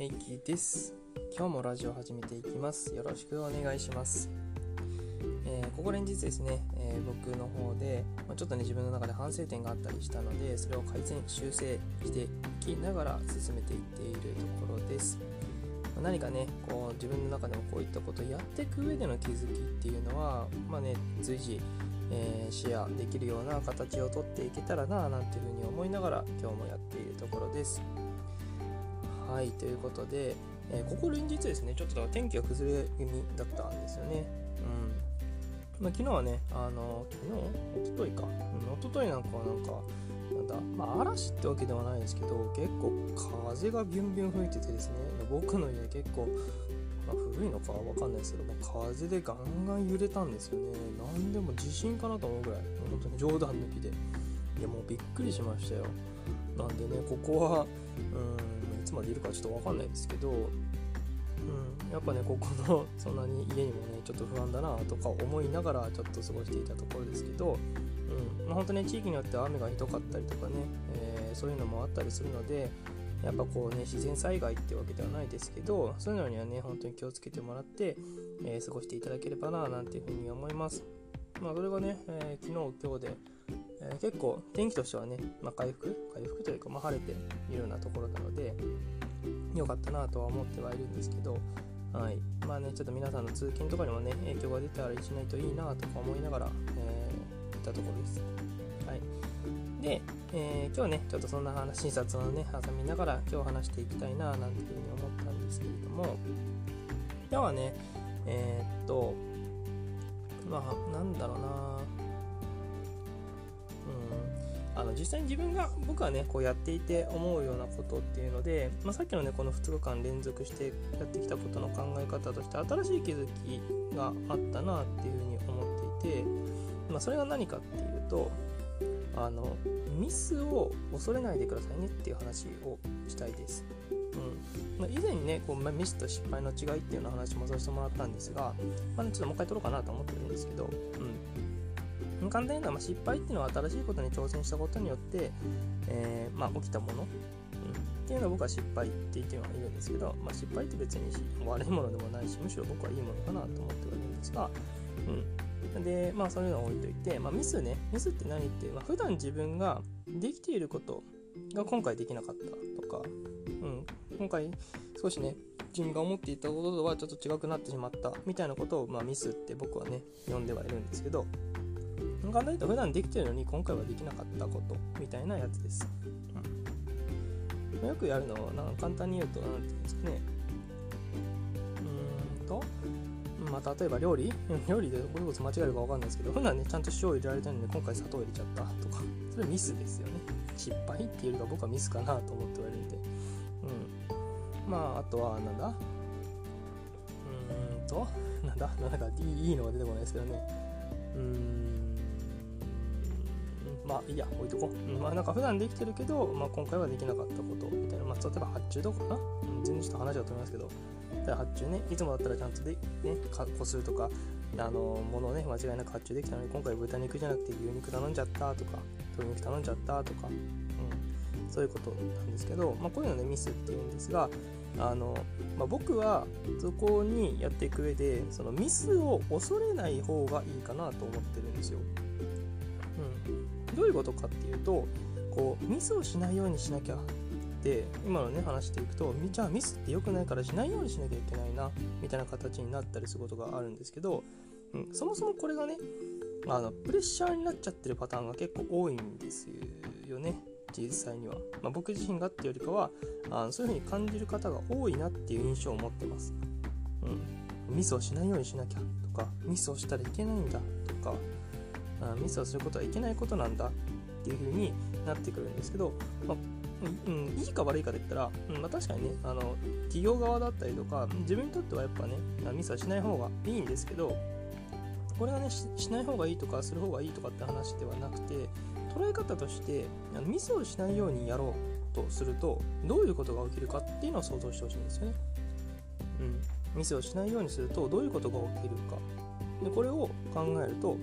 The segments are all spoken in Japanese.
メイキーです。今日もラジオ始めていきます。よろしくお願いします、えーここ連日ですね、えー僕の方で、まあちょっとね自分の中で反省点があったりしたのでそれを改善修正していきながら進めていっているところです。まあ何かねこう自分の中でもこういったことをやっていく上での気づきっていうのはまあね随時えーシェアできるような形をとっていけたらななんていうふうに思いながら今日もやっているところです。はいということで、えーここ連日ですねちょっと天気が崩れ気味だったんですよね。うんまあ、昨日はねあの昨日？一昨日か、うん、一昨日なんかはなんかなんだまあ嵐ってわけではないですけど結構風がビュンビュン吹いててですね僕の家結構まあ、古いのかわかんないですけど、まあ風でガンガン揺れたんですよね。なんでも地震かなと思うぐらい、本当に冗談抜きで。いや、もうびっくりしましたよ。なんでね、ここは、うん、いつまでいるかちょっとわかんないですけど、うん、やっぱね、ここの、そんなに家にもね、ちょっと不安だなとか思いながらちょっと過ごしていたところですけど、うん、まあ、本当ね、地域によっては雨がひどかったりとかね、えーそういうのもあったりするので、やっぱこうね自然災害ってわけではないですけどそういうのにはね本当に気をつけてもらって、えー過ごしていただければななんていうふうに思います。まあそれがね、えー昨日今日で、えー結構天気としてはね、まあ、回復回復というか、まあ、晴れているようなところなので良かったなとは思ってはいるんですけどはい。まあねちょっと皆さんの通勤とかにもね影響が出たりしないといいなとか思いながら、えー、いったところです。はい。で、えー今日ねちょっとそんな話診察をね挟みながら今日話していきたいななんていうふうに思ったんですけれども今日はねえーっとまあなんだろうな。あの実際に自分が僕はねこうやっていて思うようなことっていうので、まあ、さっきのねこの2日間連続してやってきたことの考え方として新しい気づきがあったなっていうふうに思っていて、まあ、それが何かっていうとあのミスを恐れないでくださいねっていう話をしたいです。うんま、以前にねこう、まミスと失敗の違いっていうような話もさせてもらったんですが、まあちょっともう一回撮ろうかなと思ってるんですけど、うん、簡単に言うと、まあ、失敗っていうのは新しいことに挑戦したことによって、えーまあ、起きたもの、うん、っていうのを僕は失敗って言ってはいるんですけど、まあ、失敗って別に悪いものでもないしむしろ僕はいいものかなと思ってはいるんですが、うん、でまあそういうのは置いといて、まあ、ミスね。ミスって何って、まあ、普段自分ができていることが今回できなかったとか、うん、今回少しね自分が思っていたこととはちょっと違くなってしまったみたいなことを、まあ、ミスって僕はね呼んではいるんですけど簡単に言うと普段できてるのに今回はできなかったことみたいなやつです、うん、よくやるのはなんか簡単に言うと何て言うんですかねうーんとまあ、例えば料理？料理でこれこそ間違えるか分かんないですけど、普段ね、ちゃんと塩入れられたのに今回砂糖入れちゃったとか、それミスですよね。失敗っていうよりか僕はミスかなと思ってはいるんで。うん。まあ、あとは、なんだ？うーんと、なんだ？なんかいいいいのが出てこないですけどね。うーん。まあいいや、置いとこう。うん、まあなんか普段できてるけど、まあ今回はできなかったことみたいな。まあ例えば発注とかかな、うん、全然ちょっと話は飛びますけど、発注ね、いつもだったらちゃんとで、ね、か個数とか、あの、ものをね、間違いなく発注できたのに、今回豚肉じゃなくて牛肉頼んじゃったとか、鶏肉頼んじゃったとか、うん、そういうことなんですけど、まあこういうのね、ミスっていうんですが、あの、まあ、僕はそこにやっていく上で、そのミスを恐れない方がいいかなと思ってるんですよ。どういうことかっていうと、こう、ミスをしないようにしなきゃって今のね話していくとじゃあミスって良くないからしないようにしなきゃいけないなみたいな形になったりすることがあるんですけど、うん、そもそもこれがねあのプレッシャーになっちゃってるパターンが結構多いんですよね実際には、まあ、僕自身がっていうよりかはあのそういう風に感じる方が多いなっていう印象を持ってます、うん、ミスをしないようにしなきゃとかミスをしたらいけないんだとかあミスをすることはいけないことなんだっていう風になってくるんですけど、まあうん、いいか悪いかで言ったら、うんまあ、確かにねあの企業側だったりとか自分にとってはやっぱねミスはしない方がいいんですけどこれがねしない方がいいとかする方がいいとかって話ではなくて捉え方としてあのミスをしないようにやろうとするとどういうことが起きるかっていうのを想像してほしいんですよね。うん、ミスをしないようにするとどういうことが起きるかでこれを考えると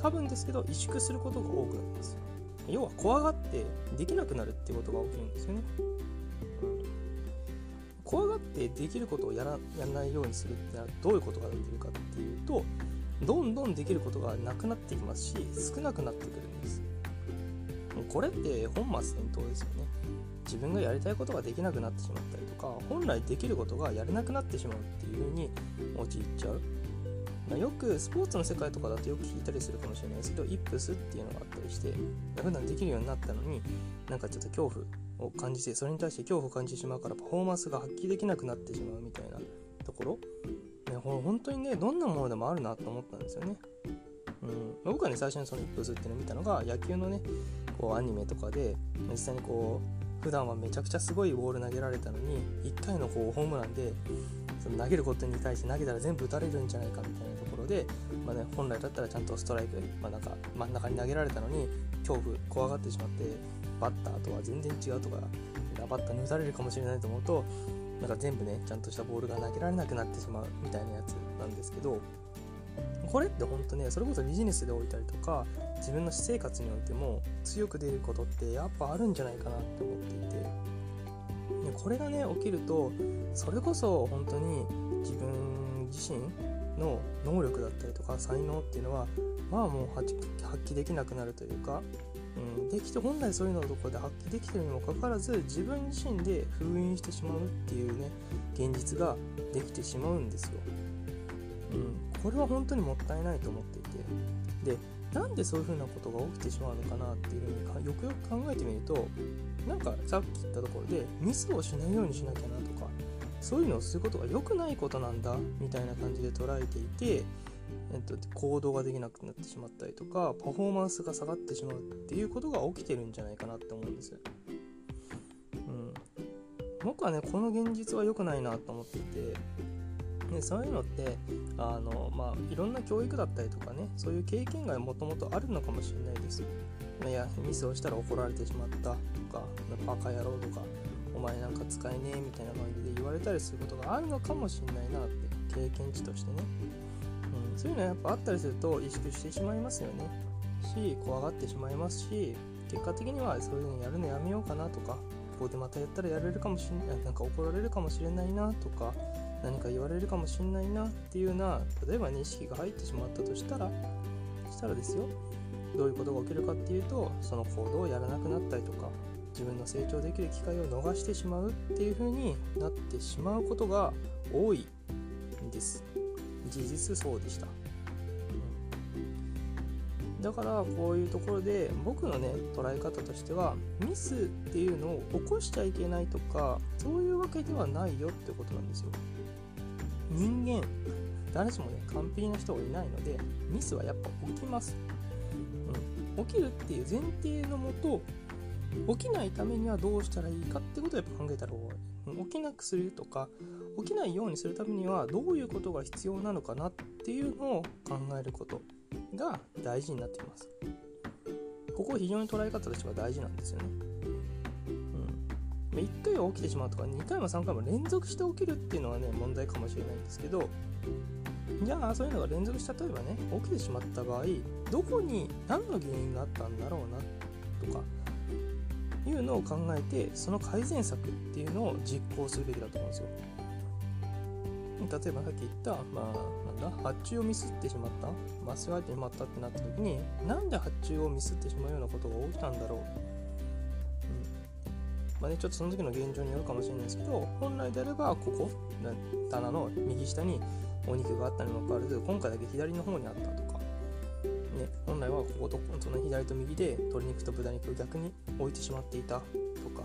多分ですけど萎縮することが多くなります。要は怖がってできなくなるってことが起きるんですよね、怖がってできることをやらやらないようにするってのはどういうことができるかっていうとどんどんできることがなくなってきますし少なくなってくるんです。これって本末転倒ですよね。自分がやりたいことができなくなってしまったりとか本来できることがやれなくなってしまうっていう風に陥っちゃう、よくスポーツの世界とかだとよく聞いたりするかもしれないですけどイップスっていうのがあったりして普段できるようになったのになんかちょっと恐怖を感じてそれに対して恐怖を感じてしまうからパフォーマンスが発揮できなくなってしまうみたいなところ、ね、本当にねどんなものでもあるなと思ったんですよね。うん、僕はね最初にそのイップスっていうのを見たのが野球のねこうアニメとかで実際にこう普段はめちゃくちゃすごいボール投げられたのに1回のこうホームランでその投げることに対して投げたら全部打たれるんじゃないかみたいなところで、まあね、本来だったらちゃんとストライク、まあ、なんか真ん中に投げられたのに恐怖怖がってしまってバッターとは全然違うとかバッターに打たれるかもしれないと思うとなんか全部ねちゃんとしたボールが投げられなくなってしまうみたいなやつなんですけどこれって本当ねそれこそビジネスでおいたりとか自分の私生活においても強く出ることってやっぱあるんじゃないかなって思ってでこれがね起きるとそれこそ本当に自分自身の能力だったりとか才能っていうのはまあもう発揮できなくなるというか、うん、できて本来そういうのをどこで発揮できてるにもかかわらず自分自身で封印してしまうっていうね現実ができてしまうんですよ。うん、これは本当にもったいないと思っていてでなんでそういうふうなことが起きてしまうのかなっていうふうによくよく考えてみるとなんかさっき言ったところでミスをしないようにしなきゃなとかそういうのをすることが良くないことなんだみたいな感じで捉えていて、えっと、行動ができなくなってしまったりとかパフォーマンスが下がってしまうっていうことが起きてるんじゃないかなって思うんです。うん、僕はねこの現実は良くないなと思っていてでそういうのってあの、まあ、いろんな教育だったりとかねそういう経験がもともとあるのかもしれないです。いやミスをしたら怒られてしまったかバカ野郎とかお前なんか使えねえみたいな感じで言われたりすることがあるのかもしれないなって経験値としてね、うん、そういうのはやっぱあったりすると萎縮してしまいますよね。し怖がってしまいますし結果的にはそういうのやるのやめようかなとかここでまたやったらやれるかもしれないなんか怒られるかもしれないなとか何か言われるかもしれないなっていうような例えば認識が入ってしまったとしたらしたらですよ。どういうことが起きるかっていうとその行動をやらなくなったりとか自分の成長できる機会を逃してしまうっていう風になってしまうことが多いんです。事実そうでした、うん、だからこういうところで僕のね捉え方としてはミスっていうのを起こしちゃいけないとかそういうわけではないよってことなんですよ。人間誰しもね完璧な人がいないのでミスはやっぱ起きます。起きるっていう前提のもと起きないためにはどうしたらいいかってことをやっぱ考えたら起きなくするとか起きないようにするためにはどういうことが必要なのかなっていうのを考えることが大事になってきますここ非常に捉え方としては大事なんですよね。うん。1回は起きてしまうとか2回も3回も連続して起きるっていうのはね問題かもしれないんですけどじゃあそういうのが連続した例えばね起きてしまった場合どこに何の原因があったんだろうなとかいうのを考えてその改善策っていうのを実行するべきだと思うんですよ。例えばさっき言った、まあ、なんだ？発注をミスってしまった？間違えてしまったってなった時になんで発注をミスってしまうようなことが起きたんだろう、うん。まあね、ちょっとその時の現状によるかもしれないですけど本来であればここ棚の右下にお肉があったにもかかわらず今回だけ左の方にあったとか、ね、本来はこことその左と右で鶏肉と豚肉を逆に置いてしまっていたとか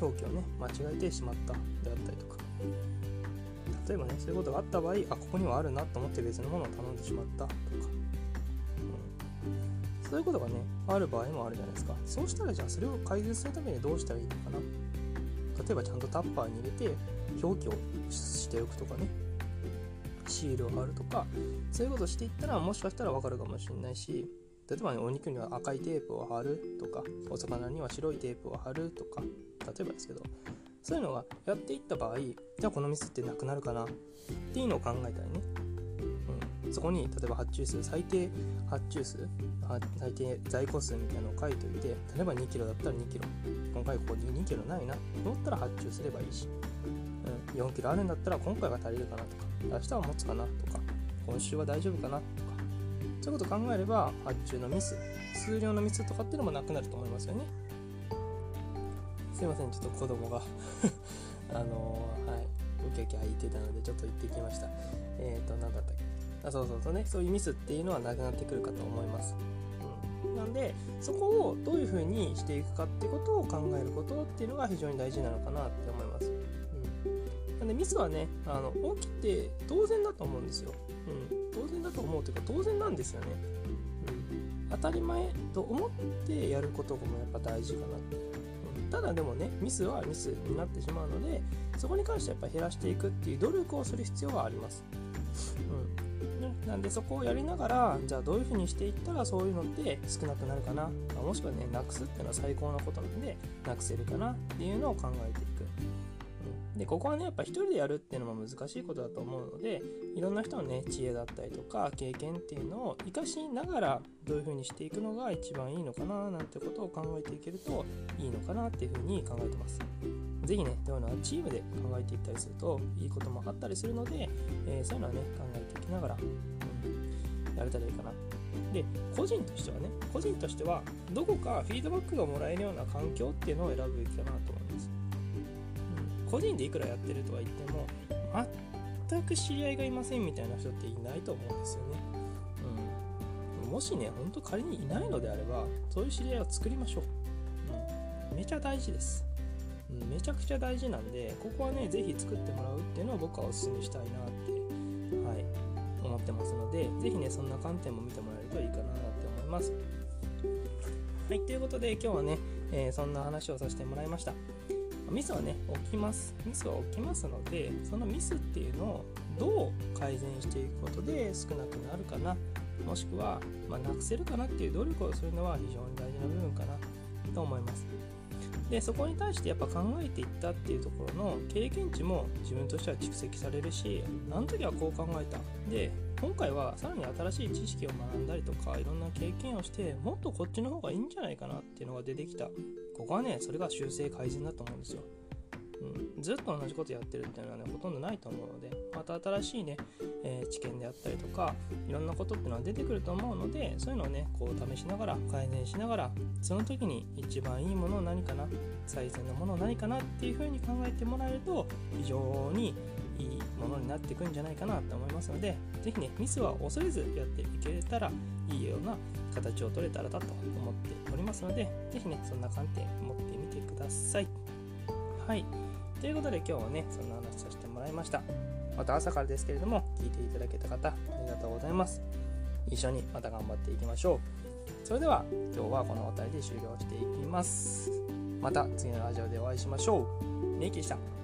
表記をね間違えてしまったであったりとか。例えばねそういうことがあった場合あここにはあるなと思って別のものを頼んでしまったとか、うん、そういうことがねある場合もあるじゃないですか。そうしたらじゃあそれを改善するためにどうしたらいいのかな。例えばちゃんとタッパーに入れて表記をしておくとかね。シールを貼るとかそういうことしていったらもしかしたらわかるかもしれないし例えば、ね、お肉には赤いテープを貼るとかお魚には白いテープを貼るとか例えばですけどそういうのがやっていった場合じゃあこのミスってなくなるかなっていうのを考えたりね、うん、そこに例えば発注数最低発注数最低在庫数みたいなのを書いておいて例えば 2kg だったら 2kg 今回ここに 2kg ないな。と思ったら発注すればいいし。うん、4キロあるんだったら今回は足りるかなとか。明日は持つかなとか今週は大丈夫かなとかそういうこと考えれば発注のミス数量のミスとかっていうのもなくなると思いますよね。すいませんちょっと子供が あのー、はいウキウキ入ってたのでちょっと行ってきました。えっ、ー、と何だったっけ。あそうそうそうねそういうミスっていうのはなくなってくるかと思います。うん、なんでそこをどういうふうにしていくかってことを考えることっていうのが非常に大事なのかなって思。でミスはねあの起きて当然だと思うんですよ。うん、当然だと思うというか当然なんですよね。うん、当たり前と思ってやることもやっぱ大事かな。うん、ただでもねミスはミスになってしまうのでそこに関してはやっぱ減らしていくっていう努力をする必要はあります。うんなんでそこをやりながらじゃあどういうふうにしていったらそういうのって少なくなるかなもしくはねなくすっていうのは最高なことなんでなくせるかなっていうのを考えていく、でここはねやっぱ一人でやるっていうのも難しいことだと思うのでいろんな人のね知恵だったりとか経験っていうのを活かしながらどういうふうにしていくのが一番いいのかななんてことを考えていけるといいのかなっていうふうに考えてます是非ねどういうのはチームで考えていったりするといいこともあったりするので、えー、そういうのはね考えていきながらやれたらいいかな。で、個人としてはね、個人としては、どこかフィードバックがもらえるような環境っていうのを選ぶべきかなと思います。個人でいくらやってるとは言っても、全く知り合いがいませんみたいな人っていないと思うんですよね。うん、もしね、ほんと仮にいないのであれば、そういう知り合いを作りましょう。うん、めちゃ大事です。うん、めちゃくちゃ大事なんで、ここはね、ぜひ作ってもらうっていうのを僕はお勧めしたいなって、はい、思ってますので、ぜひね、そんな観点も見てもらえるといいかなって思います。はい、ということで今日はね、えー、そんな話をさせてもらいました。ミスはね、起きます。ミスは起きますので、そのミスっていうのをどう改善していくことで少なくなるかな、もしくは、まあ、なくせるかなっていう努力をするのは非常に大事な部分かなと思います。でそこに対してやっぱ考えていったっていうところの経験値も自分としては蓄積されるしあの時はこう考えたで今回はさらに新しい知識を学んだりとかいろんな経験をしてもっとこっちの方がいいんじゃないかなっていうのが出てきたここはねそれが修正改善だと思うんですよ。うん、ずっと同じことやってるっていうのはねほとんどないと思うのでまた新しいね、えー、知見であったりとかいろんなことっていうのは出てくると思うのでそういうのをねこう試しながら改善しながらその時に一番いいもの何かな最善のもの何かなっていうふうに考えてもらえると非常にいいものになっていくんじゃないかなと思いますので是非ねミスは恐れずやっていけたらいいような形を取れたらだと思っております。ますので是非ねそんな観点持ってみてくださいはいということで今日はね、そんな話させてもらいました。また朝からですけれども、聞いていただけた方、ありがとうございます。一緒にまた頑張っていきましょう。それでは、今日はこの辺りで終了していきます。また次のラジオでお会いしましょう。メイキでした。